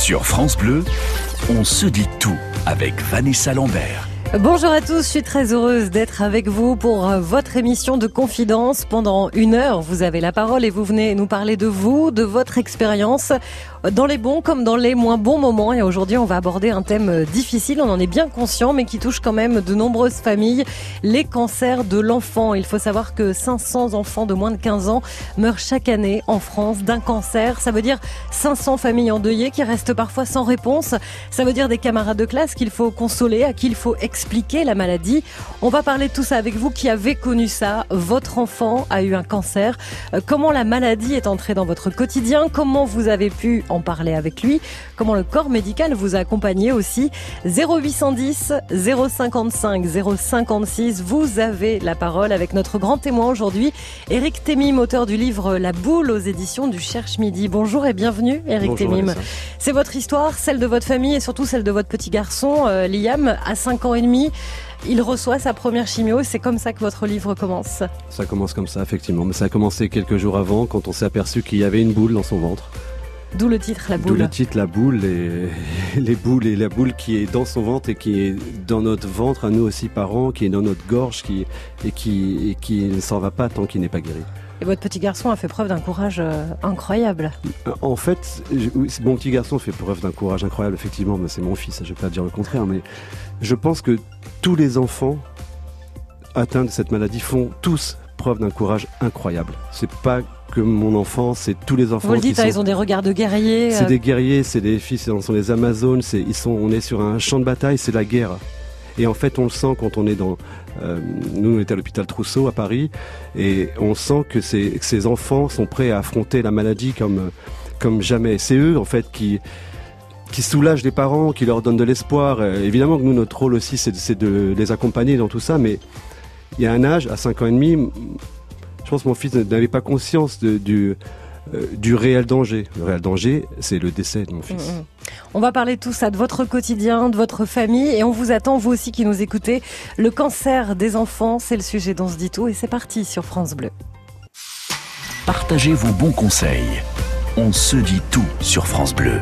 Sur France Bleu, on se dit tout avec Vanessa Lambert. Bonjour à tous, je suis très heureuse d'être avec vous pour euh, votre émission de confidence. Pendant une heure, vous avez la parole et vous venez nous parler de vous, de votre expérience dans les bons comme dans les moins bons moments. Et aujourd'hui, on va aborder un thème euh, difficile, on en est bien conscient, mais qui touche quand même de nombreuses familles, les cancers de l'enfant. Il faut savoir que 500 enfants de moins de 15 ans meurent chaque année en France d'un cancer. Ça veut dire 500 familles endeuillées qui restent parfois sans réponse. Ça veut dire des camarades de classe qu'il faut consoler, à qui il faut expliquer la maladie. On va parler de tout ça avec vous qui avez connu ça. Votre enfant a eu un cancer. Euh, comment la maladie est entrée dans votre quotidien? Comment vous avez pu en parler avec lui Comment le corps médical vous a accompagné aussi? 0810 055 056. Vous avez la parole avec notre grand témoin aujourd'hui, Eric Temim, auteur du livre La boule aux éditions du Cherche Midi. Bonjour et bienvenue, Eric Temim. C'est votre histoire, celle de votre famille et surtout celle de votre petit garçon, euh, Liam, à 5 ans et demi il reçoit sa première chimio. C'est comme ça que votre livre commence. Ça commence comme ça, effectivement. Mais ça a commencé quelques jours avant, quand on s'est aperçu qu'il y avait une boule dans son ventre. D'où le titre, la boule. D'où le titre, la boule, et les boules et la boule qui est dans son ventre et qui est dans notre ventre, à nous aussi parents, qui est dans notre gorge, qui et qui et qui ne s'en va pas tant qu'il n'est pas guéri. Et votre petit garçon a fait preuve d'un courage euh, incroyable. En fait, mon petit garçon fait preuve d'un courage incroyable, effectivement, mais c'est mon fils, je ne vais pas dire le contraire, mais je pense que tous les enfants atteints de cette maladie font tous preuve d'un courage incroyable. C'est pas que mon enfant, c'est tous les enfants. Vous le dites, hein, ils ont des regards de guerriers. C'est euh. des guerriers, c'est des fils, ce sont des Amazones, ils sont, on est sur un champ de bataille, c'est la guerre. Et en fait, on le sent quand on est dans. Euh, nous, on était à l'hôpital Trousseau à Paris, et on sent que ces, ces enfants sont prêts à affronter la maladie comme, comme jamais. C'est eux, en fait, qui qui soulagent les parents, qui leur donnent de l'espoir. Euh, évidemment que nous, notre rôle aussi, c'est de, les accompagner dans tout ça, mais il y a un âge, à 5 ans et demi, je pense que mon fils n'avait pas conscience du, euh, du réel danger. Le réel danger, c'est le décès de mon fils. Mm, mm. On va parler de tout ça, de votre quotidien, de votre famille, et on vous attend, vous aussi qui nous écoutez. Le cancer des enfants, c'est le sujet dont se dit tout, et c'est parti sur France Bleu. Partagez vos bons conseils. On se dit tout sur France Bleu.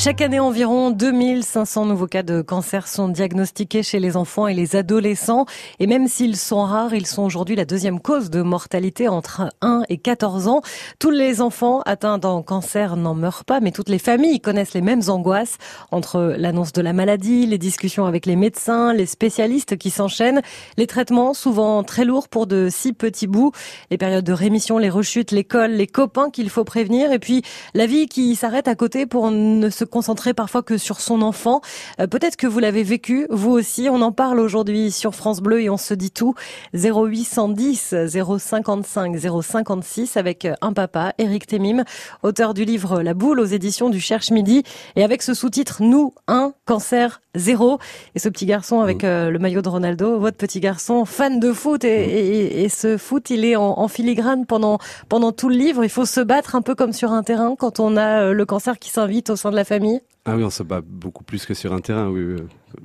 Chaque année, environ 2500 nouveaux cas de cancer sont diagnostiqués chez les enfants et les adolescents. Et même s'ils sont rares, ils sont aujourd'hui la deuxième cause de mortalité entre 1 et 14 ans. Tous les enfants atteints d'un cancer n'en meurent pas, mais toutes les familles connaissent les mêmes angoisses entre l'annonce de la maladie, les discussions avec les médecins, les spécialistes qui s'enchaînent, les traitements souvent très lourds pour de si petits bouts, les périodes de rémission, les rechutes, l'école, les copains qu'il faut prévenir, et puis la vie qui s'arrête à côté pour ne se concentrer parfois que sur son enfant. Euh, peut-être que vous l'avez vécu, vous aussi. On en parle aujourd'hui sur France Bleu et on se dit tout. 0810 055 056 avec euh, un papa, Eric Temim, auteur du livre La boule aux éditions du Cherche Midi et avec ce sous-titre Nous, un cancer zéro. Et ce petit garçon avec mm. euh, le maillot de Ronaldo, votre petit garçon fan de foot et, mm. ce foot, il est en, filigrane pendant pendant tout le livre. Il faut se battre un peu comme sur un terrain quand on a le cancer qui s'invite au sein de la famille. Ah oui, on se bat beaucoup plus que sur un terrain. Oui,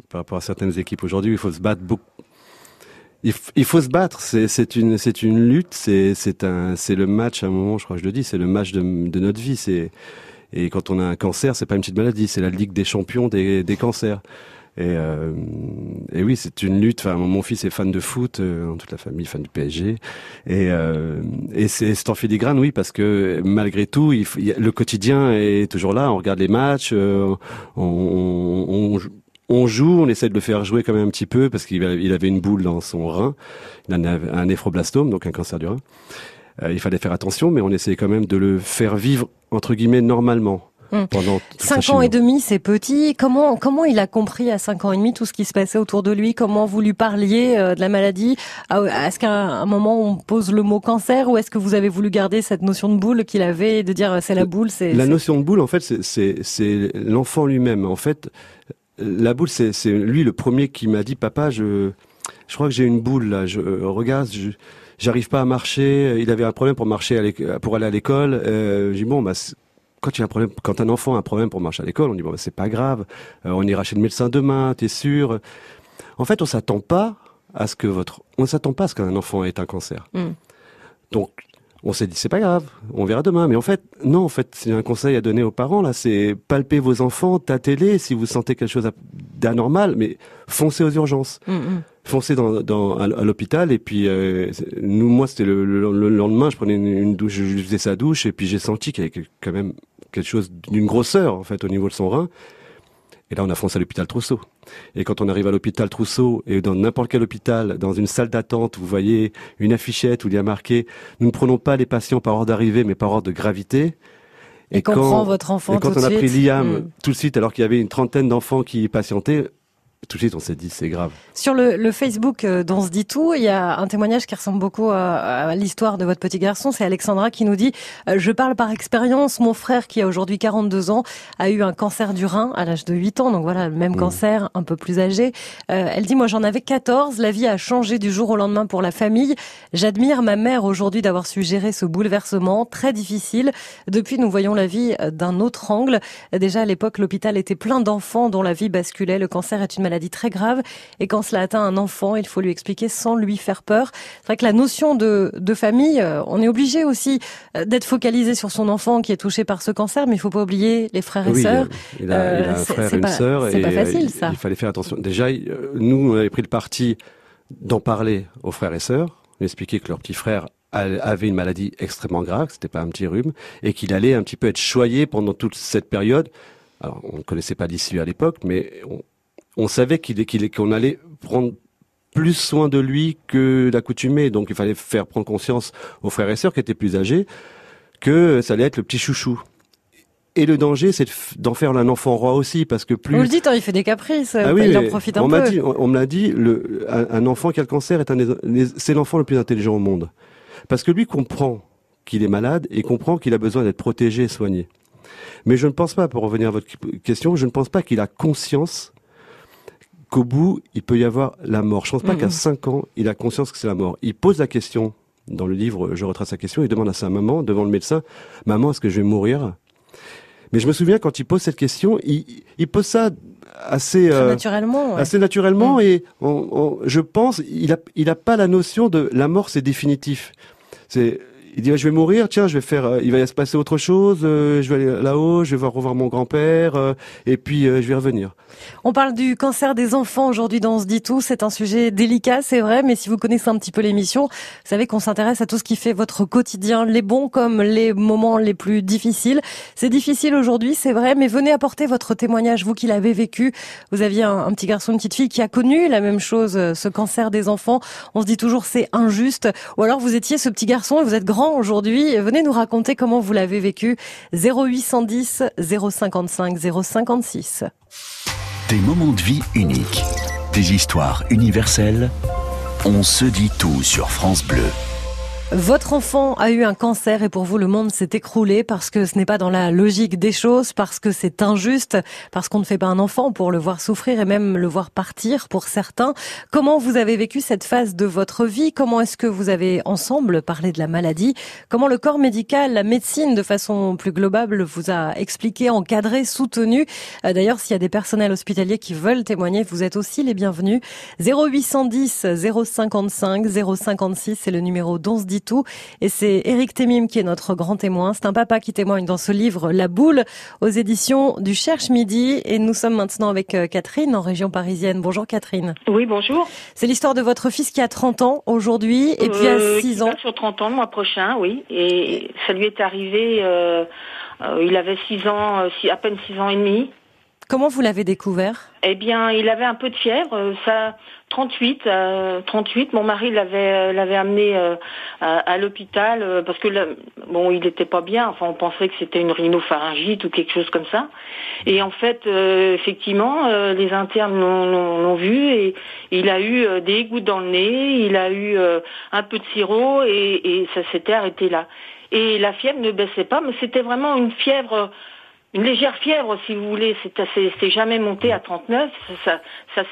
par rapport à certaines équipes aujourd'hui, il faut se battre beaucoup. Il, faut se battre. C'est une, lutte. C'est, le match. À un moment, je crois que je le dis, c'est le match de, notre vie. Et quand on a un cancer, c'est pas une petite maladie. C'est la ligue des champions des cancers. Et, euh, et oui, c'est une lutte. Mon fils est fan de foot, euh, toute la famille fan du PSG. Et, euh, c'est en filigrane, oui, parce que malgré tout, le quotidien est toujours là. On regarde les matchs, on, joue, on essaie de le faire jouer quand même un petit peu parce qu'il avait une boule dans son rein, il en un néphroblastome, donc un cancer du rein. Il fallait faire attention, mais on essayait quand même de le faire vivre entre guillemets normalement. Hum. Pendant 5 ans et demi, c'est petit. Comment comment il a compris à 5 ans et demi tout ce qui se passait autour de lui? Comment vous lui parliez euh, de la maladie? Est-ce qu'à un moment on pose le mot cancer ou est-ce que vous avez voulu garder cette notion de boule qu'il avait de dire c'est la boule C'est la notion de boule en fait c'est l'enfant lui-même. En fait, la boule c'est lui le premier qui m'a dit papa je je crois que j'ai une boule là. Je euh, regarde je j'arrive pas à marcher. Il avait un problème pour marcher pour aller à l'école. Euh, j'ai dit bon bah quand tu as un problème, quand un enfant a un problème pour marcher à l'école, on dit bon, bah, c'est pas grave, euh, on ira chez le médecin demain, t'es sûr. En fait, on s'attend pas à ce que votre, on s'attend pas à ce qu'un enfant ait un cancer. Mm. Donc, on s'est dit c'est pas grave, on verra demain. Mais en fait, non, en fait, c'est un conseil à donner aux parents là, c'est palper vos enfants, tâtez-les si vous sentez quelque chose d'anormal, mais foncez aux urgences. Mm, mm. Foncez dans, dans à, l'hôpital et puis euh, nous moi c'était le, lendemain je prenais une, douche je faisais sa douche et puis j'ai senti qu'il y avait quand même quelque chose d'une grosseur en fait au niveau de son rein et là, on a foncé à l'hôpital Trousseau. Et quand on arrive à l'hôpital Trousseau, et dans n'importe quel hôpital, dans une salle d'attente, vous voyez une affichette où il y a marqué « Nous ne prenons pas les patients par ordre d'arrivée, mais par ordre de gravité ». Et, quand, votre enfant et quand on a pris Liam hmm. tout de suite, alors qu'il y avait une trentaine d'enfants qui patientaient, tout de suite, on s'est dit, c'est grave. Sur le, le Facebook euh, dont se dit tout, il y a un témoignage qui ressemble beaucoup à, l'histoire de votre petit garçon. C'est Alexandra qui nous dit euh, Je parle par expérience. Mon frère, qui a aujourd'hui 42 ans, a eu un cancer du rein à l'âge de 8 ans. Donc voilà, le même mmh. cancer, un peu plus âgé. Euh, elle dit Moi, j'en avais 14. La vie a changé du jour au lendemain pour la famille. J'admire ma mère aujourd'hui d'avoir su gérer ce bouleversement très difficile. Depuis, nous voyons la vie d'un autre angle. Déjà, à l'époque, l'hôpital était plein d'enfants dont la vie basculait. Le cancer est une maladie maladie très grave. Et quand cela atteint un enfant, il faut lui expliquer sans lui faire peur. C'est vrai que la notion de, de famille, euh, on est obligé aussi euh, d'être focalisé sur son enfant qui est touché par ce cancer, mais il faut pas oublier les frères et sœurs. Il a, il a un euh, frère et une sœur. C'est pas facile, ça. Il fallait faire attention. Déjà, nous, on avait pris le parti d'en parler aux frères et sœurs, expliquer que leur petit frère avait une maladie extrêmement grave, c'était pas un petit rhume, et qu'il allait un petit peu être choyé pendant toute cette période. Alors, on ne connaissait pas l'issue à l'époque, mais on, on savait qu'il qu'il qu'on allait prendre plus soin de lui que d'accoutumé. Donc il fallait faire prendre conscience aux frères et sœurs qui étaient plus âgés que ça allait être le petit chouchou. Et le danger, c'est d'en faire un enfant roi aussi, parce que plus. Vous le dites, hein, il fait des caprices, ah il en profite un on peu. Dit, on, me l'a dit, le, un, enfant qui a le cancer est un c'est l'enfant le plus intelligent au monde, parce que lui comprend qu'il est malade et comprend qu'il a besoin d'être protégé et soigné. Mais je ne pense pas, pour revenir à votre question, je ne pense pas qu'il a conscience qu'au bout, il peut y avoir la mort. Je pense pas qu'à 5 ans, il a conscience que c'est la mort. Il pose la question, dans le livre, je retrace sa question, il demande à sa maman, devant le médecin, maman, est-ce que je vais mourir? Mais je me souviens, quand il pose cette question, il, pose ça assez euh, naturellement, assez naturellement, mm. et je pense, il a, il a pas la notion de la mort, c'est définitif. C'est il dit je vais mourir, tiens, je vais faire, euh, il va se passer autre chose, euh, je vais aller là-haut, je vais revoir mon grand-père, euh, et puis je vais revenir. On parle du cancer des enfants aujourd'hui dans ce dit tout. C'est un sujet délicat, c'est vrai, mais si vous connaissez un petit peu l'émission, vous savez qu'on s'intéresse à tout ce qui fait votre quotidien, les bons comme les moments les plus difficiles. C'est difficile aujourd'hui, c'est vrai, mais venez apporter votre témoignage, vous qui l'avez vécu. Vous aviez un, un, petit garçon, une petite fille qui a connu la même chose, ce cancer des enfants. On se dit toujours c'est injuste, ou alors vous étiez ce petit garçon et vous êtes grand aujourd'hui. Venez nous raconter comment vous l'avez vécu. 0810 055 056. Des moments de vie uniques, des histoires universelles. On se dit tout sur France Bleu. Votre enfant a eu un cancer et pour vous le monde s'est écroulé parce que ce n'est pas dans la logique des choses, parce que c'est injuste, parce qu'on ne fait pas un enfant pour le voir souffrir et même le voir partir pour certains. Comment vous avez vécu cette phase de votre vie? Comment est-ce que vous avez ensemble parlé de la maladie? Comment le corps médical, la médecine de façon plus globale vous a expliqué, encadré, soutenu? Euh, D'ailleurs, s'il y a des personnels hospitaliers qui veulent témoigner, vous êtes aussi les bienvenus. 0810 055 056, c'est le numéro dont se dit tout. Et c'est Eric Temim qui est notre grand témoin. C'est un papa qui témoigne dans ce livre La Boule aux éditions du Cherche Midi. Et nous sommes maintenant avec euh, Catherine en région parisienne. Bonjour Catherine. Oui, bonjour. C'est l'histoire de votre fils qui a 30 ans aujourd'hui et puis à 6 euh, ans. Sur 30 ans le mois prochain, oui. Et ça lui est arrivé, euh, il avait 6 ans, à peine 6 ans et demi. Comment vous l'avez découvert? Eh bien, il avait un peu de fièvre. Ça, 38, 38. Euh, mon mari l'avait euh, l'avait amené euh, à, l'hôpital parce que bon, il n'était pas bien. Enfin, on pensait que c'était une rhinopharyngite ou quelque chose comme ça. Et en fait, effectivement, les internes l'ont vu et il a eu des gouttes dans le nez, il a eu un peu de sirop et, et ça s'était arrêté là. Et la fièvre ne baissait pas, mais c'était vraiment une fièvre une légère fièvre, si vous voulez. C'est jamais monté à 39. Ça, ça,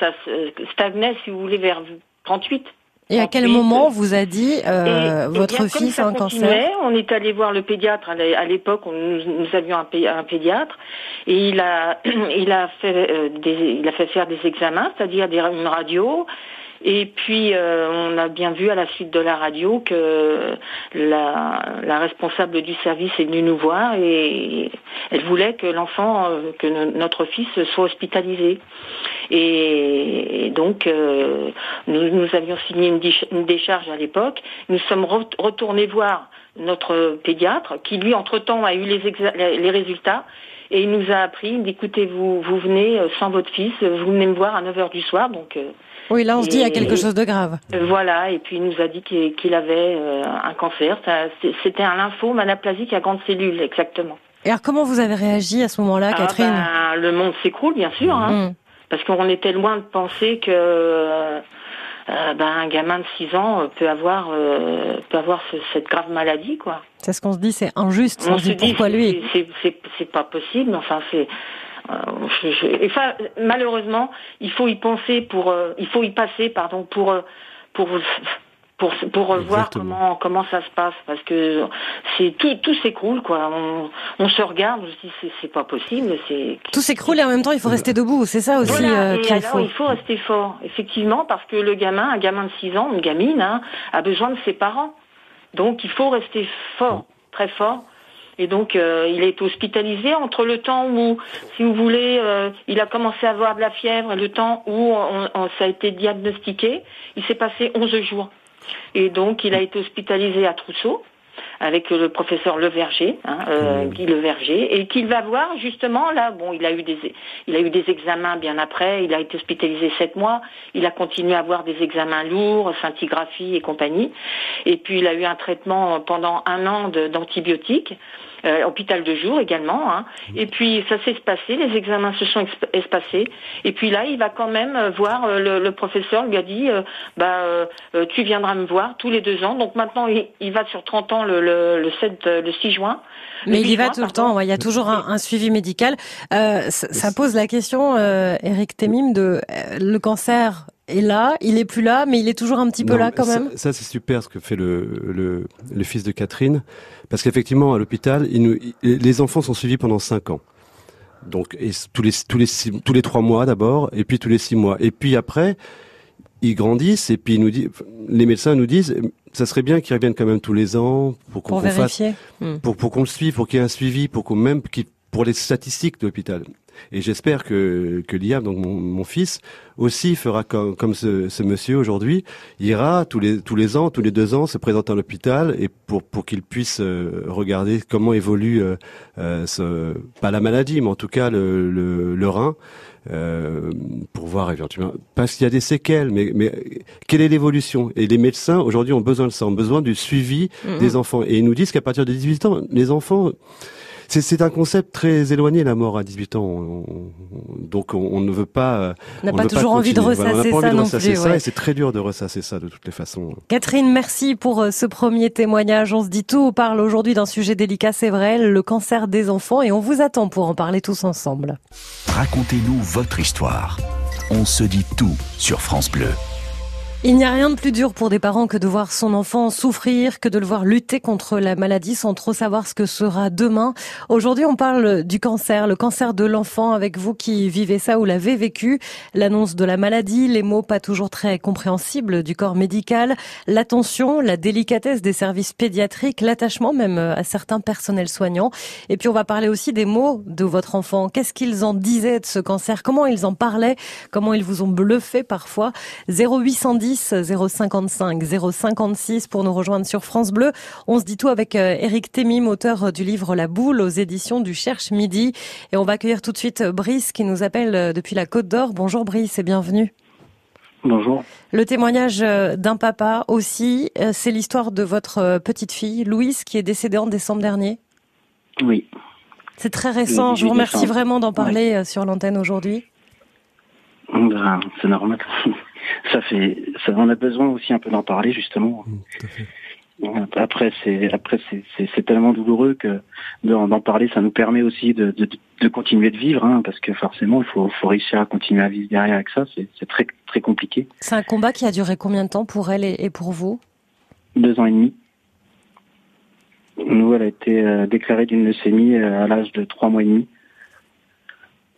ça stagnait, si vous voulez, vers 38. Et à quel moment on vous a dit euh, votre fils a un cancer On est allé voir le pédiatre à l'époque. Nous, nous avions un, un, pédiatre et il a il a fait euh, des, il a fait faire des examens, c'est-à-dire une radio. Et puis, euh, on a bien vu à la suite de la radio que la, responsable du service est venue nous voir et elle voulait que l'enfant, euh, que notre fils soit hospitalisé. Et, donc, euh, nous, avions signé une, décharge à l'époque. Nous sommes retournés voir notre pédiatre qui, lui, entre-temps, a eu les, les résultats. Et il nous a appris, écoutez, vous, vous venez sans votre fils, vous venez me voir à 9h du soir, donc oui, là on se dit il y a quelque chose de grave. Euh, voilà, et puis il nous a dit qu'il avait euh, un cancer. C'était un lymphome anaplasique à grandes cellules, exactement. Et alors comment vous avez réagi à ce moment-là, ah, Catherine ben, Le monde s'écroule, bien sûr, hein, mm. parce qu'on était loin de penser que euh, ben, un gamin de 6 ans peut avoir, peut avoir cette grave maladie, quoi. C'est ce qu'on se dit, c'est injuste. On, se dit pourquoi lui C'est pas possible, enfin c'est euh, malheureusement, il faut y penser pour, euh, il faut y passer, pardon, pour, euh, pour pour pour voir comment comment ça se passe parce que c'est tout tout s'écroule quoi. On, on se regarde on se dit c'est, c'est pas possible c'est tout s'écroule et en même temps il faut rester debout c'est ça aussi qu'il faut. il faut rester fort effectivement parce que le gamin un gamin de 6 ans une gamine hein, a besoin de ses parents. Donc il faut rester fort très fort et donc, euh, il est hospitalisé entre le temps où, si vous voulez, euh, il a commencé à avoir de la fièvre et le temps où ça a été diagnostiqué, il s'est passé 11 jours. Et donc, il a été hospitalisé à Trousseau avec le professeur Leverger, hein, euh, Guy Leverger, et qu'il va voir justement là. Bon, il a eu des, il a eu des examens bien après. Il a été hospitalisé sept mois. Il a continué à avoir des examens lourds, scintigraphie et compagnie. Et puis il a eu un traitement pendant un an d'antibiotiques. Euh, hôpital de jour également. Hein. Et puis ça s'est passé, les examens se sont espacés. Et puis là, il va quand même euh, voir euh, le, professeur lui a dit, bah tu viendras me voir tous les deux ans. Donc maintenant, il, va sur 30 ans le, le, 7, le 6 juin. Mais il y va tout le temps. il y a toujours un, suivi médical. ça, pose la question, Eric Temim, de le cancer est là, il est plus là, mais il est toujours un petit peu là quand même. Ça, c'est super ce que fait le, le, fils de Catherine, parce qu'effectivement à l'hôpital, les enfants sont suivis pendant cinq ans. Donc et tous les tous les tous les trois mois d'abord, et puis tous les six mois, et puis après ils grandissent et puis ils nous disent, les médecins nous disent, ça serait bien qu'ils reviennent quand même tous les ans pour qu'on fasse, hmm. pour pour qu'on le suive, pour qu'il y ait un suivi, pour qu'on même pour les statistiques de l'hôpital. Et j'espère que, que Liam, donc mon, mon, fils, aussi fera comme, comme ce, ce monsieur aujourd'hui, ira tous les, tous les ans, tous les deux ans, se présenter à l'hôpital et pour, pour qu'il puisse euh, regarder comment évolue, euh, euh, ce, pas la maladie, mais en tout cas le, le, le rein. Euh, pour voir éventuellement parce qu'il y a des séquelles mais mais quelle est l'évolution? Et les médecins aujourd'hui ont besoin de ça ont besoin du suivi mm-hmm. des enfants et ils nous disent qu'à partir de 18 ans les enfants c'est un concept très éloigné la mort à 18 ans. donc on, ne veut pas. On n'a pas toujours envie de ressasser ça non plus. Ça, et c'est très dur de ressasser ça de toutes les façons. Catherine, merci pour euh, ce premier témoignage. On se dit tout. On parle aujourd'hui d'un sujet délicat, c'est vrai, le cancer des enfants, et on vous attend pour en parler tous ensemble. Racontez-nous votre histoire. On se dit tout sur France Bleu. Il n'y a rien de plus dur pour des parents que de voir son enfant souffrir, que de le voir lutter contre la maladie sans trop savoir ce que sera demain. Aujourd'hui, on parle du cancer, le cancer de l'enfant avec vous qui vivez ça ou l'avez vécu. L'annonce de la maladie, les mots pas toujours très compréhensibles du corps médical, l'attention, la délicatesse des services pédiatriques, l'attachement même à certains personnels soignants. Et puis on va parler aussi des mots de votre enfant. Qu'est-ce qu'ils en disaient de ce cancer? Comment ils en parlaient? Comment ils vous ont bluffé parfois? 0810 055 056 pour nous rejoindre sur France Bleu. On se dit tout avec Eric euh, Temim, auteur du livre La Boule aux éditions du Cherche Midi. Et on va accueillir tout de suite Brice qui nous appelle euh, depuis la Côte d'Or. Bonjour Brice et bienvenue. Bonjour. Le témoignage euh, d'un papa aussi, c'est l'histoire de votre petite fille, Louise, qui est décédée en décembre dernier. Oui. C'est très récent. Je vous remercie vraiment d'en parler sur l'antenne aujourd'hui. Ben, c'est normal. Ça fait, ça, on a besoin aussi un peu d'en parler justement. Mmh, après, c'est après c'est tellement douloureux que d'en parler, ça nous permet aussi de, de, de continuer de vivre, hein, parce que forcément, il faut, faut réussir à continuer à vivre derrière avec ça. C'est très très compliqué. C'est un combat qui a duré combien de temps pour elle et, pour vous? Deux ans et demi. Nous, elle a été euh, déclarée d'une leucémie euh, à l'âge de trois mois et demi.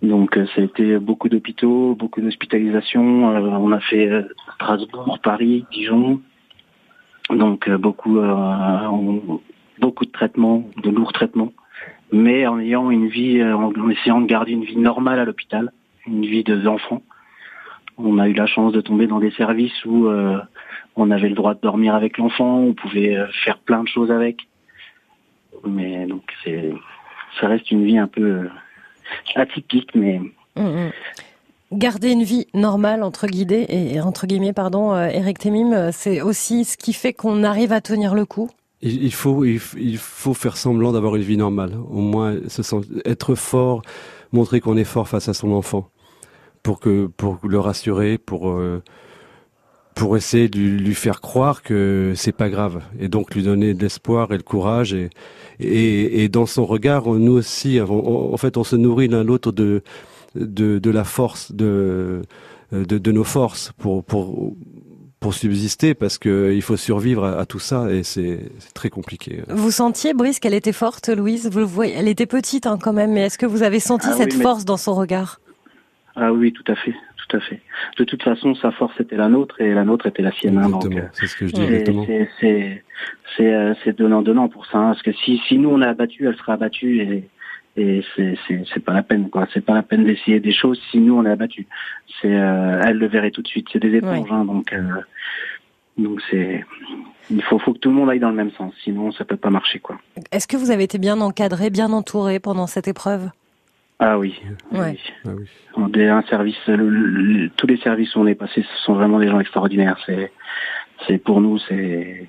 Donc ça a été beaucoup d'hôpitaux, beaucoup d'hospitalisations. on a fait Strasbourg, Paris, Dijon. Donc beaucoup beaucoup de traitements, de lourds traitements, mais en ayant une vie, en essayant de garder une vie normale à l'hôpital, une vie d'enfant. On a eu la chance de tomber dans des services où on avait le droit de dormir avec l'enfant, on pouvait faire plein de choses avec. Mais donc c'est, ça reste une vie un peu euh, atypique, mais. Mm, mm. Garder une vie normale entre guillemets et entre guillemets pardon, euh, Eric Temim, euh, c'est aussi ce qui fait qu'on arrive à tenir le coup. Il faut il faut faire semblant d'avoir une vie normale, au moins se être fort, montrer qu'on est fort face à son enfant, pour que pour le rassurer, pour pour essayer de lui faire croire que c'est pas grave et donc lui donner de l'espoir et le courage et, et, et dans son regard nous aussi en fait on se nourrit l'un l'autre de, de, de la force de, de, de nos forces pour pour pour subsister parce que il faut survivre à, tout ça et c'est très compliqué. Vous sentiez Brice qu'elle était forte Louise? Vous le voyez elle était petite hein, quand même mais est-ce que vous avez senti ah cette force dans son regard? Ah oui tout à fait tout à fait. De toute façon, sa force était la nôtre et la nôtre était la sienne. Hein, euh, c'est ce que je dis. C'est euh, c'est donnant donnant pour ça. Hein, parce que si si nous on est abattu, elle sera abattue et et c'est c'est pas la peine quoi. C'est pas la peine d'essayer des choses si nous on est abattu. C'est euh, elle le verrait tout de suite. C'est des éponges hein, donc donc c'est il faut faut que tout le monde aille dans le même sens. Sinon ça peut pas marcher quoi. Est-ce que vous avez été bien encadré, bien entouré pendant cette épreuve? Ah oui. Ouais. oui. Ah oui. un service, tous les services où on est passé, ce sont vraiment des gens extraordinaires. C'est, c'est pour nous, c'est,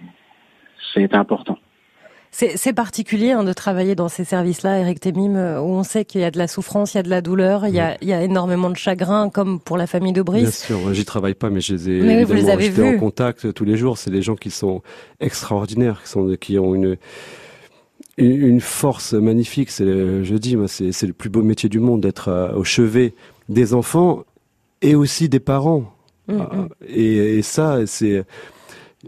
c'est important. C'est particulier hein, de travailler dans ces services-là, Eric Temim, euh, où on sait qu'il y a de la souffrance, il y a de la douleur, il y a, il y a énormément de chagrin, comme pour la famille de Brice. Bien sûr, j'y travaille pas, mais je les ai mais évidemment, vous en contact tous les jours. C'est des gens qui sont extraordinaires, qui sont, qui ont une une force magnifique. C'est, je dis, c'est, le plus beau métier du monde d'être euh, au chevet des enfants et aussi des parents. Mm, mm. Ah, et, ça, c'est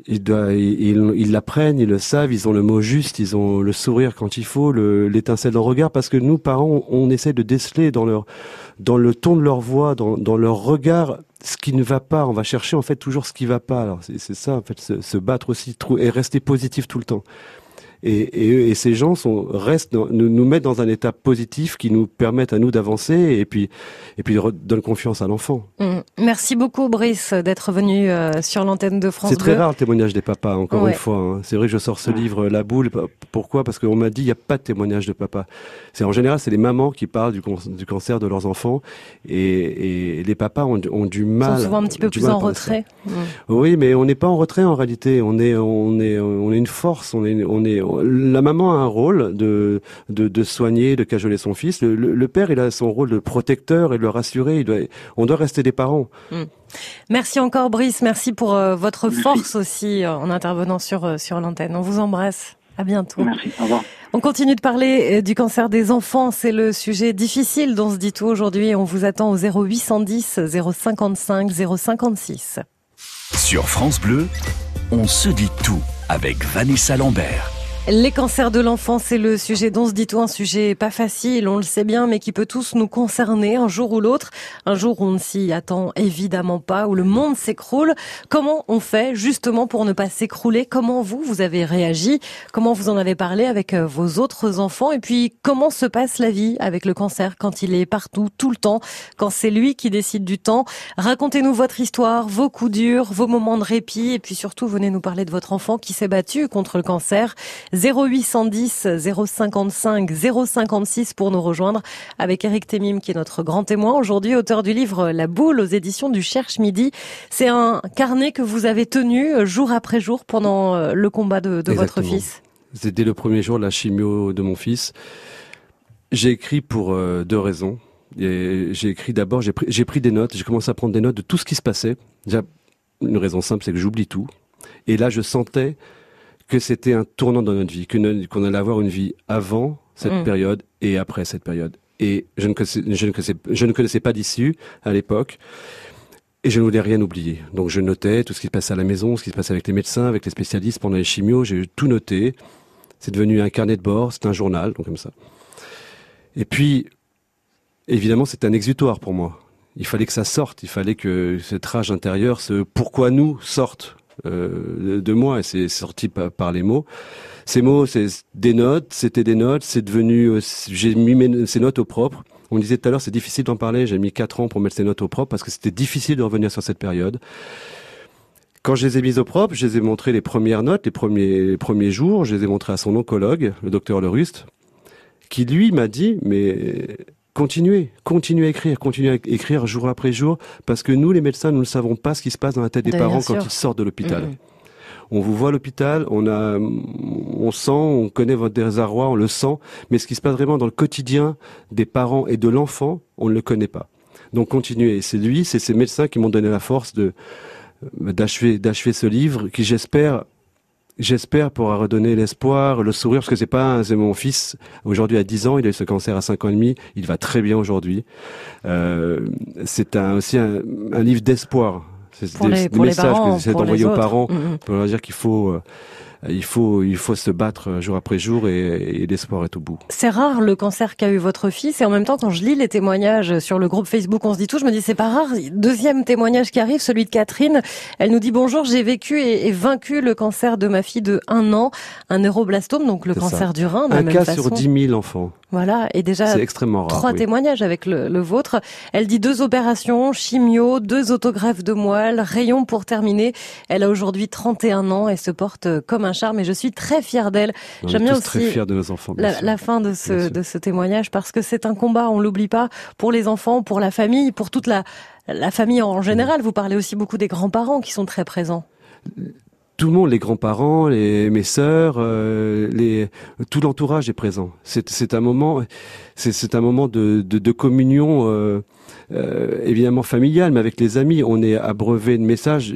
ils, ils, l'apprennent, ils le savent, ils ont le mot juste, ils ont le sourire quand il faut, l'étincelle dans le regard, parce que nous, parents, on, essaie de déceler dans leur, dans le ton de leur voix, dans, dans leur regard, ce qui ne va pas. On va chercher en fait toujours ce qui va pas. Alors c'est, ça, en fait, se, se battre aussi, et rester positif tout le temps. Et, et, ces gens sont, restent, nous, nous mettent dans un état positif qui nous permettent à nous d'avancer et puis, et puis donne confiance à l'enfant. Mm. Merci beaucoup, Brice, d'être venu euh, sur l'antenne de France. C'est très rare le témoignage des papas, encore une fois. Hein. C'est vrai que je sors ce livre, La Boule. Pourquoi? Parce qu'on m'a dit il n'y a pas de témoignage de papa. C'est en général, c'est les mamans qui parlent du, du cancer de leurs enfants et, et les papas ont, ont, du mal. Ils sont souvent un petit peu plus en retrait. Mm. Oui, mais on n'est pas en retrait en réalité. On est, on est, on est une force. On est, on est, la maman a un rôle de, de, soigner, de cajoler son fils. Le, père, il a son rôle de protecteur et de le rassurer. Il doit, on doit rester des parents. Hmm. Merci encore, Brice. Merci pour euh, votre force aussi euh, en intervenant sur, euh, sur l'antenne. On vous embrasse. À bientôt. Merci. Au revoir. On continue de parler du cancer des enfants. C'est le sujet difficile dont se dit tout aujourd'hui. On vous attend au 0810 055 056. Sur France Bleu, on se dit tout avec Vanessa Lambert. Les cancers de l'enfant, c'est le sujet dont se dit tout, un sujet pas facile, on le sait bien, mais qui peut tous nous concerner un jour ou l'autre. Un jour où on ne s'y attend évidemment pas, où le monde s'écroule. Comment on fait justement pour ne pas s'écrouler? Comment vous, vous avez réagi? Comment vous en avez parlé avec euh, vos autres enfants? Et puis, comment se passe la vie avec le cancer quand il est partout, tout le temps, quand c'est lui qui décide du temps? Racontez-nous votre histoire, vos coups durs, vos moments de répit, et puis surtout, venez nous parler de votre enfant qui s'est battu contre le cancer. 0810 055 056 pour nous rejoindre avec Eric Temim qui est notre grand témoin aujourd'hui, auteur du livre La boule aux éditions du Cherche Midi. C'est un carnet que vous avez tenu euh, jour après jour pendant euh, le combat de, votre fils. C'était dès le premier jour de la chimio de mon fils. J'ai écrit pour euh, deux raisons. J'ai écrit d'abord, j'ai pris, pris, des notes, j'ai commencé à prendre des notes de tout ce qui se passait. Déjà, une raison simple, c'est que j'oublie tout. Et là, je sentais que c'était un tournant dans notre vie, qu'on allait avoir une vie avant cette mm. période et après cette période. Et je ne connaissais, je ne connaissais, je ne connaissais pas d'issue à l'époque. Et je ne voulais rien oublier. Donc je notais tout ce qui se passait à la maison, ce qui se passait avec les médecins, avec les spécialistes pendant les chimios. J'ai tout noté. C'est devenu un carnet de bord, c'est un journal, donc comme ça. Et puis, évidemment, c'est un exutoire pour moi. Il fallait que ça sorte, il fallait que cette rage intérieure, ce pourquoi nous sorte euh, de moi, et c'est sorti par, les mots. Ces mots, c'est des notes, c'était des notes, c'est devenu, euh, j'ai mis ces notes au propre. On disait tout à l'heure, c'est difficile d'en parler. J'ai mis quatre ans pour mettre ces notes au propre parce que c'était difficile de revenir sur cette période. Quand je les ai mises au propre, je les ai montrées les premières notes, les premiers, les premiers jours. Je les ai montrées à son oncologue, le docteur Lerust, qui lui m'a dit, mais continuez, continuez à écrire, continuez à écrire jour après jour, parce que nous, les médecins, nous ne savons pas ce qui se passe dans la tête des parents quand ils sortent de l'hôpital. On vous voit à l'hôpital, on a, on sent, on connaît votre désarroi, on le sent, mais ce qui se passe vraiment dans le quotidien des parents et de l'enfant, on ne le connaît pas. Donc continuez. C'est lui, c'est ces médecins qui m'ont donné la force de d'achever d'achever ce livre, qui j'espère J'espère pourra redonner l'espoir, le sourire, parce que c'est pas c'est mon fils aujourd'hui à 10 ans, il a eu ce cancer à 5 ans et demi, il va très bien aujourd'hui. Euh, c'est un, aussi un, un livre d'espoir. C'est des, des messages que j'essaie d'envoyer aux parents mm-hmm. pour leur dire qu'il faut euh, il faut, il faut se battre jour après jour et, et l'espoir est au bout. C'est rare le cancer qu'a eu votre fils et en même temps quand je lis les témoignages sur le groupe Facebook On se dit tout, je me dis c'est pas rare. Deuxième témoignage qui arrive, celui de Catherine. Elle nous dit bonjour, j'ai vécu et, vaincu le cancer de ma fille de un an, un neuroblastome, donc le cancer du rein. un cas sur 10 000 enfants. Voilà, et déjà extrêmement trois témoignages avec le, le, vôtre. Elle dit deux opérations, chimio, deux autogreffes de moelle, rayon pour terminer. Elle a aujourd'hui 31 ans et se porte comme un charme et je suis très fière d'elle. J'aime bien aussi très fière de nos enfants, la, la, fin de ce, de ce témoignage parce que c'est un combat, on l'oublie pas, pour les enfants, pour la famille, pour toute la, la famille en général. Vous parlez aussi beaucoup des grands-parents qui sont très présents tout le monde, les grands-parents, les mes sœurs, euh, les tout l'entourage est présent. C'est un moment, c'est un moment de, de, de communion euh, euh, évidemment familiale, mais avec les amis, on est abreuvé de messages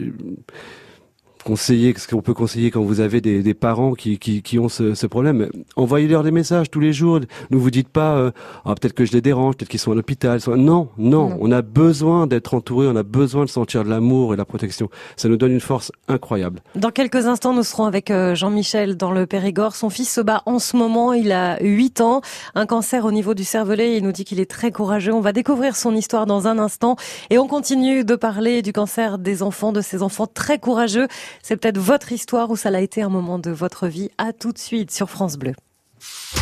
conseiller, ce qu'on peut conseiller quand vous avez des, des parents qui, qui, qui, ont ce, ce problème, envoyez-leur des messages tous les jours. Ne vous dites pas, euh, ah, peut-être que je les dérange, peut-être qu'ils sont à l'hôpital. Non, non, on a besoin d'être entouré, on a besoin de sentir de l'amour et de la protection. Ça nous donne une force incroyable. Dans quelques instants, nous serons avec euh, Jean-Michel dans le Périgord. Son fils se bat en ce moment, il a 8 ans, un cancer au niveau du cervelet. Il nous dit qu'il est très courageux. On va découvrir son histoire dans un instant et on continue de parler du cancer des enfants, de ces enfants très courageux. C'est peut-être votre histoire ou ça l'a été un moment de votre vie. À tout de suite sur France Bleu.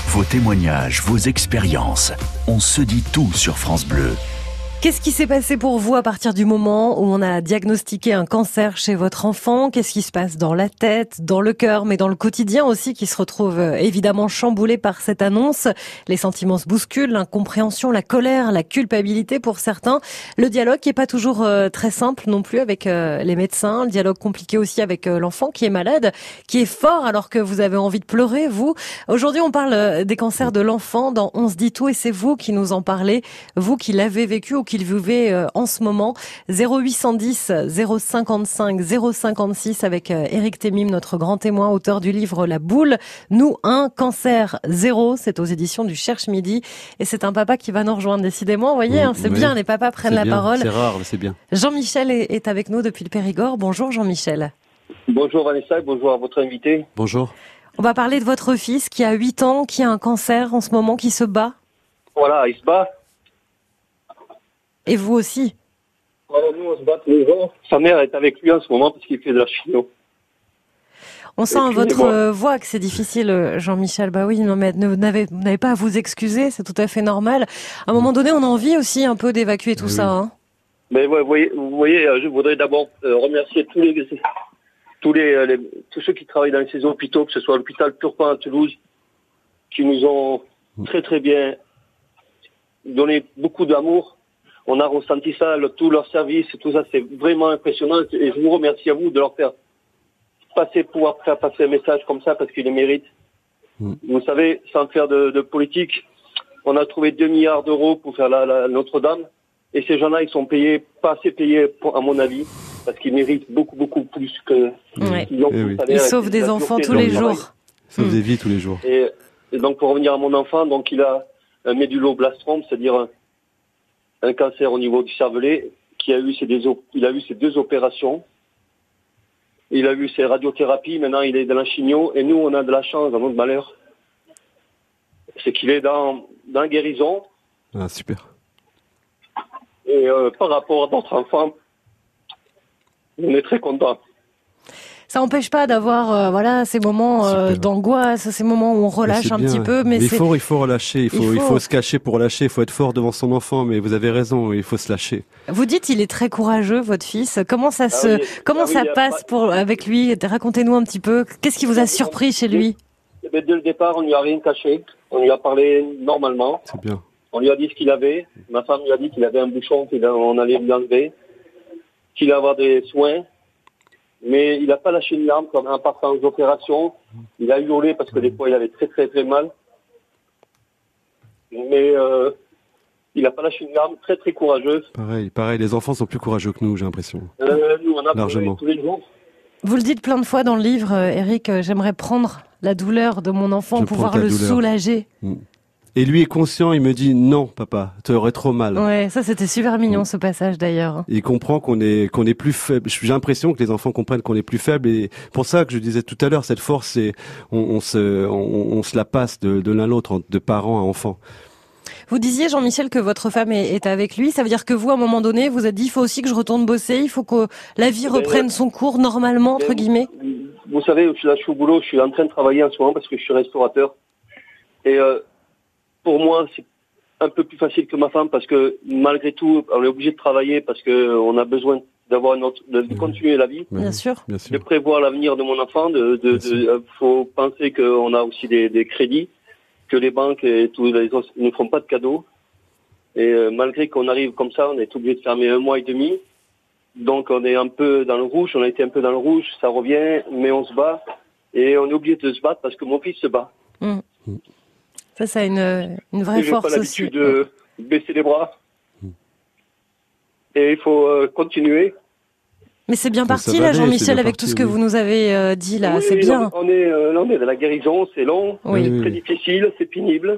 Vos témoignages, vos expériences, on se dit tout sur France Bleu. Qu'est-ce qui s'est passé pour vous à partir du moment où on a diagnostiqué un cancer chez votre enfant? Qu'est-ce qui se passe dans la tête, dans le cœur, mais dans le quotidien aussi qui se retrouve euh, évidemment chamboulé par cette annonce? Les sentiments se bousculent, l'incompréhension, la colère, la culpabilité pour certains. Le dialogue qui est pas toujours euh, très simple non plus avec euh, les médecins. Le dialogue compliqué aussi avec l'enfant qui est malade, qui est fort alors que vous avez envie de pleurer, vous. Aujourd'hui, on parle des cancers de l'enfant dans On se dit tout et c'est vous qui nous en parlez, vous qui l'avez vécu ou qui qu'il vivait euh, en ce moment. 0810 055 056 avec Eric euh, Temim, notre grand témoin, auteur du livre La boule. Nous, un cancer zéro. C'est aux éditions du Cherche Midi. Et c'est un papa qui va nous rejoindre décidément. Vous voyez, hein, c'est bien, les papas prennent la parole. C'est rare, mais c'est bien. Jean-Michel est avec nous depuis le Périgord. Bonjour Jean-Michel. Bonjour Vanessa, bonjour à votre invité. Bonjour. On va parler de votre fils qui a 8 ans, qui a un cancer en ce moment, qui se bat. Voilà, il se bat. Et vous aussi nous, on se bat tous les jours. Sa mère est avec lui en ce moment parce qu'il fait de la chimio. On sent à votre euh, voix que c'est difficile, euh, Jean-Michel. Bah oui, non, mais vous n'avez pas à vous excuser, c'est tout à fait normal. À un moment donné, on a envie aussi un peu d'évacuer tout ça. Hein. Mais vous voyez, vous voyez, euh, je voudrais d'abord remercier tous les tous les, tous ceux qui travaillent dans ces hôpitaux, que ce soit l'hôpital Turpin à Toulouse, qui nous ont très très bien donné beaucoup d'amour on a ressenti ça, tout leur service, tout ça, c'est vraiment impressionnant. Et je vous remercie à vous de leur faire passer, pouvoir faire passer un message comme ça parce qu'ils le méritent. Mm. Vous savez, sans faire de, politique, on a trouvé 2 milliards d'euros pour faire la, Notre-Dame. Et ces gens-là, ils sont payés, pas assez payés, à mon avis, parce qu'ils méritent beaucoup, beaucoup plus que. Ils, eh sauvent des enfants tous les jours. Ils sauvent des vies tous les jours. Et, donc, pour revenir à mon enfant, donc il a un méduloblastome, c'est-à-dire un cancer au niveau du cervelet, qui a eu ses il a eu ses deux opérations. Il a eu ses radiothérapies, maintenant il est dans la chigno, et nous on a de la chance dans notre malheur. C'est qu'il est dans, dans la guérison. Ah, super. Et euh, par rapport à d'autres enfants, on est très content. Ça n'empêche pas d'avoir euh, voilà ces moments euh, d'angoisse, ces moments où on relâche un bien. petit peu, mais il faut, il faut relâcher, il faut, il il faut- se cacher pour lâcher, il faut être fort devant son enfant, mais vous avez raison, il faut se lâcher. Vous dites il est très courageux votre fils. Comment ça se oui. comment Ah oui, ça passe pas- pour avec lui? Racontez-nous un petit peu. Qu'est-ce qui vous a surpris chez lui? Eh ben, dès le départ, on lui a rien caché. On lui a parlé normalement. C'est bien. On lui a dit ce qu'il avait. Ma femme lui a dit qu'il avait un bouchon, qu'on allait lui enlever, qu'il allait avoir des soins. Mais il n'a pas lâché une larme comme en partant aux opérations. Il a hurlé parce que des fois, il avait très très très mal. Mais euh, il n'a pas lâché une larme, très très courageuse. Pareil, pareil, les enfants sont plus courageux que nous, j'ai l'impression. Euh, nous, on a pleuré Largement. tous les jours. Vous le dites plein de fois dans le livre, euh, Eric. J'aimerais prendre la douleur de mon enfant, Je pouvoir le douleur. soulager. Et lui est conscient, il me dit non, papa, tu aurais trop mal. Ouais, ça c'était super mignon ce passage d'ailleurs. Il comprend qu'on est qu'on est plus faible. J'ai l'impression que les enfants comprennent qu'on est plus faible et pour ça que je disais tout à l'heure, cette force, c'est on, on se on, on se la passe de, de l'un l'autre, de parents à enfants. Vous disiez, Jean-Michel, que votre femme est, est avec lui. Ça veut dire que vous, à un moment donné, vous êtes dit, il faut aussi que je retourne bosser, il faut que la vie Mais, reprenne son cours normalement, entre mais- guillemets. Vous savez, je suis là, je suis au boulot, je suis en train de travailler en ce moment parce que je suis restaurateur. Et euh, pour moi, c'est un peu plus facile que ma femme parce que malgré tout, on est obligé de travailler parce que on a besoin d'avoir notre, de, de continuer la vie, Bien sûr. bien de prévoir l'avenir de mon enfant. De, euh, faut penser qu'on a aussi des, des crédits, que les banques et tous les autres ne font pas de cadeaux. Et euh, malgré qu'on arrive comme ça, on est obligé de fermer un mois et demi. Donc on est un peu dans le rouge, on a été un peu dans le rouge, ça revient, mais on se bat. Et on est obligé de se battre parce que mon fils se bat. Ça, ça a une, une Et vraie j'ai pas force aussi. l'habitude de baisser les bras. Et il faut euh, continuer. Mais c'est bien parti là, Jean-Michel, avec parti, tout ce que oui. vous nous avez euh, dit là. Oui, c'est bien. On est, euh, là, on est dans la guérison, c'est long, Oui. c'est très difficile, c'est pénible.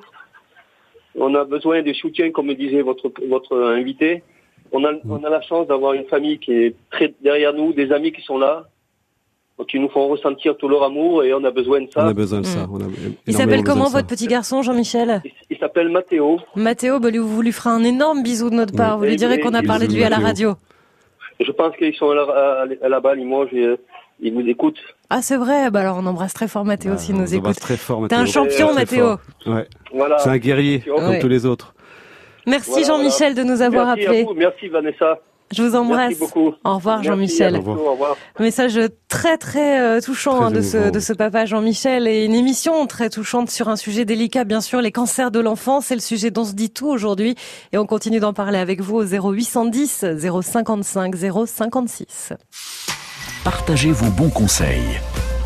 On a besoin de soutien, comme disait votre, votre invité. On a, on a la chance d'avoir une famille qui est très derrière nous, des amis qui sont là, qui nous font ressentir tout leur amour et on a besoin de On ça. a besoin de ça. Mm. on a Il s'appelle comment votre petit garçon, Jean-Michel Il, il s'appelle Mathéo. Mathéo, bah, lui, vous lui ferez un énorme bisou de notre Oui. part. Vous lui Et- direz qu'on a et- parlé de lui à la Mathéo. radio. Je pense qu'ils sont à la, à, à la balle, moi, j'ai- ils vous écoutent. Ah, c'est vrai. Bah alors, on embrasse très fort Mathéo Ah, s'il on nous embrasse écoute. très fort, T'es un Mathéo. champion, Mathéo. Ouais. Voilà. C'est un guerrier, Ouais. comme tous les autres. Merci Voilà, Jean-Michel de nous avoir Merci appelés. à vous, merci Vanessa. Je vous embrasse. Merci beaucoup. Au revoir Jean-Michel. Message très très euh, touchant Très hein, de ce de ce papa Jean-Michel et une émission très touchante sur un sujet délicat bien sûr les cancers de l'enfant c'est le sujet dont se dit tout aujourd'hui et on continue d'en parler avec vous au 0810 055 056. Partagez vos bons conseils.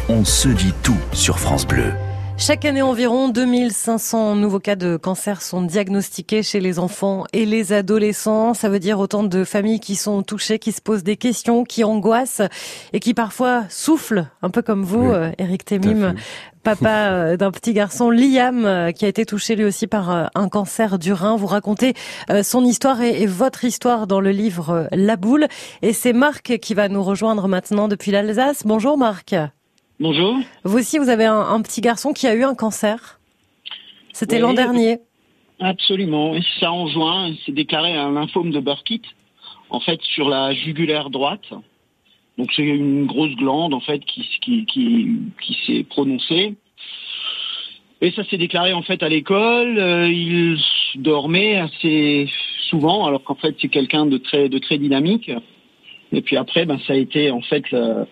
On se dit tout sur France Bleu. Chaque année environ 2500 nouveaux cas de cancer sont diagnostiqués chez les enfants et les adolescents. Ça veut dire autant de familles qui sont touchées, qui se posent des questions, qui angoissent et qui parfois soufflent, un peu comme vous, Oui, euh, Eric à Temim, papa euh, d'un petit garçon, Liam, euh, qui a été touché lui aussi par euh, un cancer du rein. Vous racontez euh, son histoire et, votre histoire dans le livre euh, La Boule. Et c'est Marc qui va nous rejoindre maintenant depuis l'Alsace. Bonjour Marc. Bonjour. Vous aussi, vous avez un, un petit garçon qui a eu un cancer. C'était Oui. l'an dernier. Absolument. Et ça en juin, il s'est déclaré un lymphome de Burkitt, en fait sur la jugulaire droite. Donc c'est une grosse glande en fait qui qui qui, qui s'est prononcée. Et ça s'est déclaré en fait à l'école. Euh, il dormait assez souvent, alors qu'en fait c'est quelqu'un de très de très dynamique. Et puis après, ben ça a été en fait le,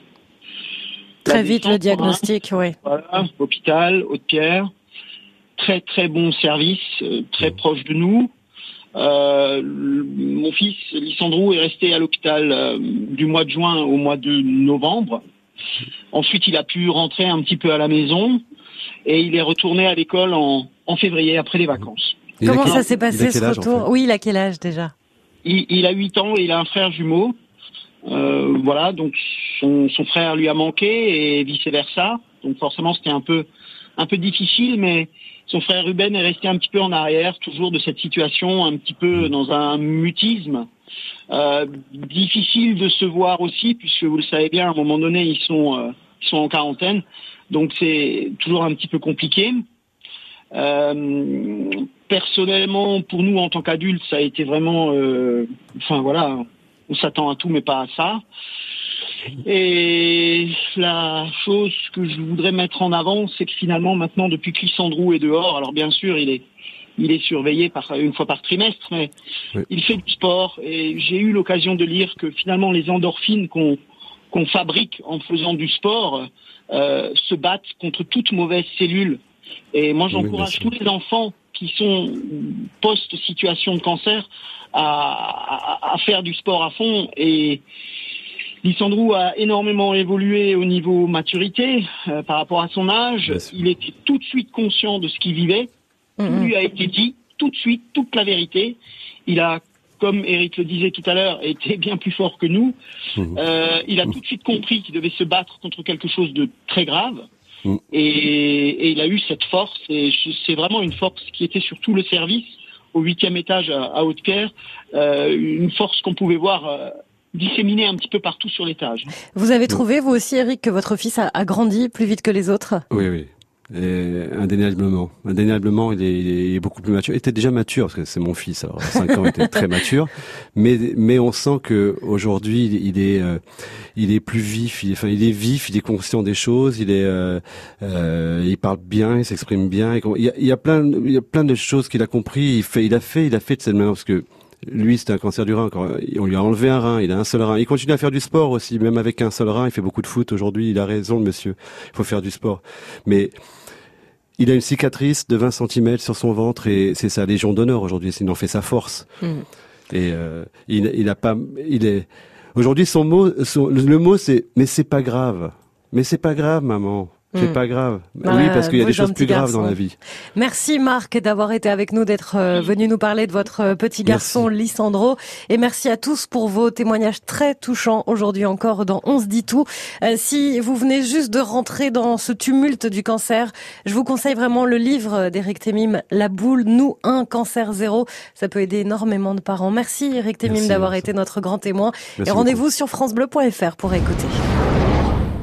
Très vite, le diagnostic, oui. Voilà, hôpital, Haute-Pierre. Très très bon service, euh, très proche de nous. Euh, le- mon fils Lissandro est resté à l'hôpital euh, du mois de juin au mois de novembre. Ensuite, il a pu rentrer un petit peu à la maison et il est retourné à l'école en, en février après les vacances. Comment ça s'est passé ce retour fait? Oui, il a quel âge déjà? Il, il a 8 ans et il a un frère jumeau. Euh, voilà, donc son, son frère lui a manqué et vice versa. Donc forcément, c'était un peu un peu difficile, mais son frère Ruben est resté un petit peu en arrière, toujours de cette situation, un petit peu dans un mutisme. Euh, difficile de se voir aussi, puisque vous le savez bien, à un moment donné, ils sont euh, ils sont en quarantaine, donc c'est toujours un petit peu compliqué. Euh, personnellement, pour nous en tant qu'adultes, ça a été vraiment, euh, enfin voilà, on s'attend à tout, mais pas à ça. Et la chose que je voudrais mettre en avant, c'est que finalement, maintenant, depuis que Lissandrou est dehors, alors bien sûr, il est, il est surveillé par une fois par trimestre, mais il fait du sport. Et j'ai eu l'occasion de lire que finalement, les endorphines qu'on qu'on fabrique en faisant du sport euh, se battent contre toute mauvaise cellule. Et moi, j'encourage tous les enfants qui sont post-situation de cancer à, à, à, faire du sport à fond. Et Lissandrou a énormément évolué au niveau maturité euh, par rapport à son âge. Il était tout de suite conscient de ce qu'il vivait. Tout mhm. lui a été dit tout de suite, toute la vérité. Il a, comme Eric le disait tout à l'heure, été bien plus fort que nous. Mhm. Euh, il a tout de suite compris qu'il devait se battre contre quelque chose de très grave. Mhm. Et, et, il a eu cette force. Et c'est vraiment une force qui était sur tout le service au huitième étage à, à Haute-Caire, euh, une force qu'on pouvait voir euh, disséminé un petit peu partout sur l'étage. Vous avez trouvé, vous aussi, Eric, que votre fils a, grandi plus vite que les autres? Oui, oui. Et indéniablement, indéniablement, il est, il est, beaucoup plus mature. Il était déjà mature parce que c'est mon fils. Alors, 5 ans, il était très mature. Mais, mais on sent que aujourd'hui, il est, euh, il est plus vif. Il est, enfin, il est vif. Il est conscient des choses. Il est, euh, euh, il parle bien. Il s'exprime bien. Il y, a, il y a plein, il y a plein de choses qu'il a compris. Il fait, il a fait, il a fait de cette manière parce que lui, c'était un cancer du rein. On lui a enlevé un rein. Il a un seul rein. Il continue à faire du sport aussi, même avec un seul rein. Il fait beaucoup de foot aujourd'hui. Il a raison, le monsieur. Il faut faire du sport. Mais il a une cicatrice de 20 cm sur son ventre et c'est sa légion d'honneur aujourd'hui. Il en fait sa force. Mm. Et euh, il, il a pas. Il est aujourd'hui son mot. le mot c'est mais c'est pas grave. Mais c'est pas grave, maman. C'est hmm. pas grave. oui, parce qu'il y a des choses plus graves dans la vie. Merci Marc d'avoir été avec nous, d'être euh, venu nous parler de votre euh, petit garçon Lissandro. Et merci à tous pour vos témoignages très touchants aujourd'hui encore dans On se dit tout. Euh, si vous venez juste de rentrer dans ce tumulte du cancer, je vous conseille vraiment le livre d'Éric Temim, La boule, nous un cancer zéro. Ça peut aider énormément de parents. Merci Éric Temim d'avoir été notre grand témoin. et rendez-vous sur francebleu.fr pour écouter.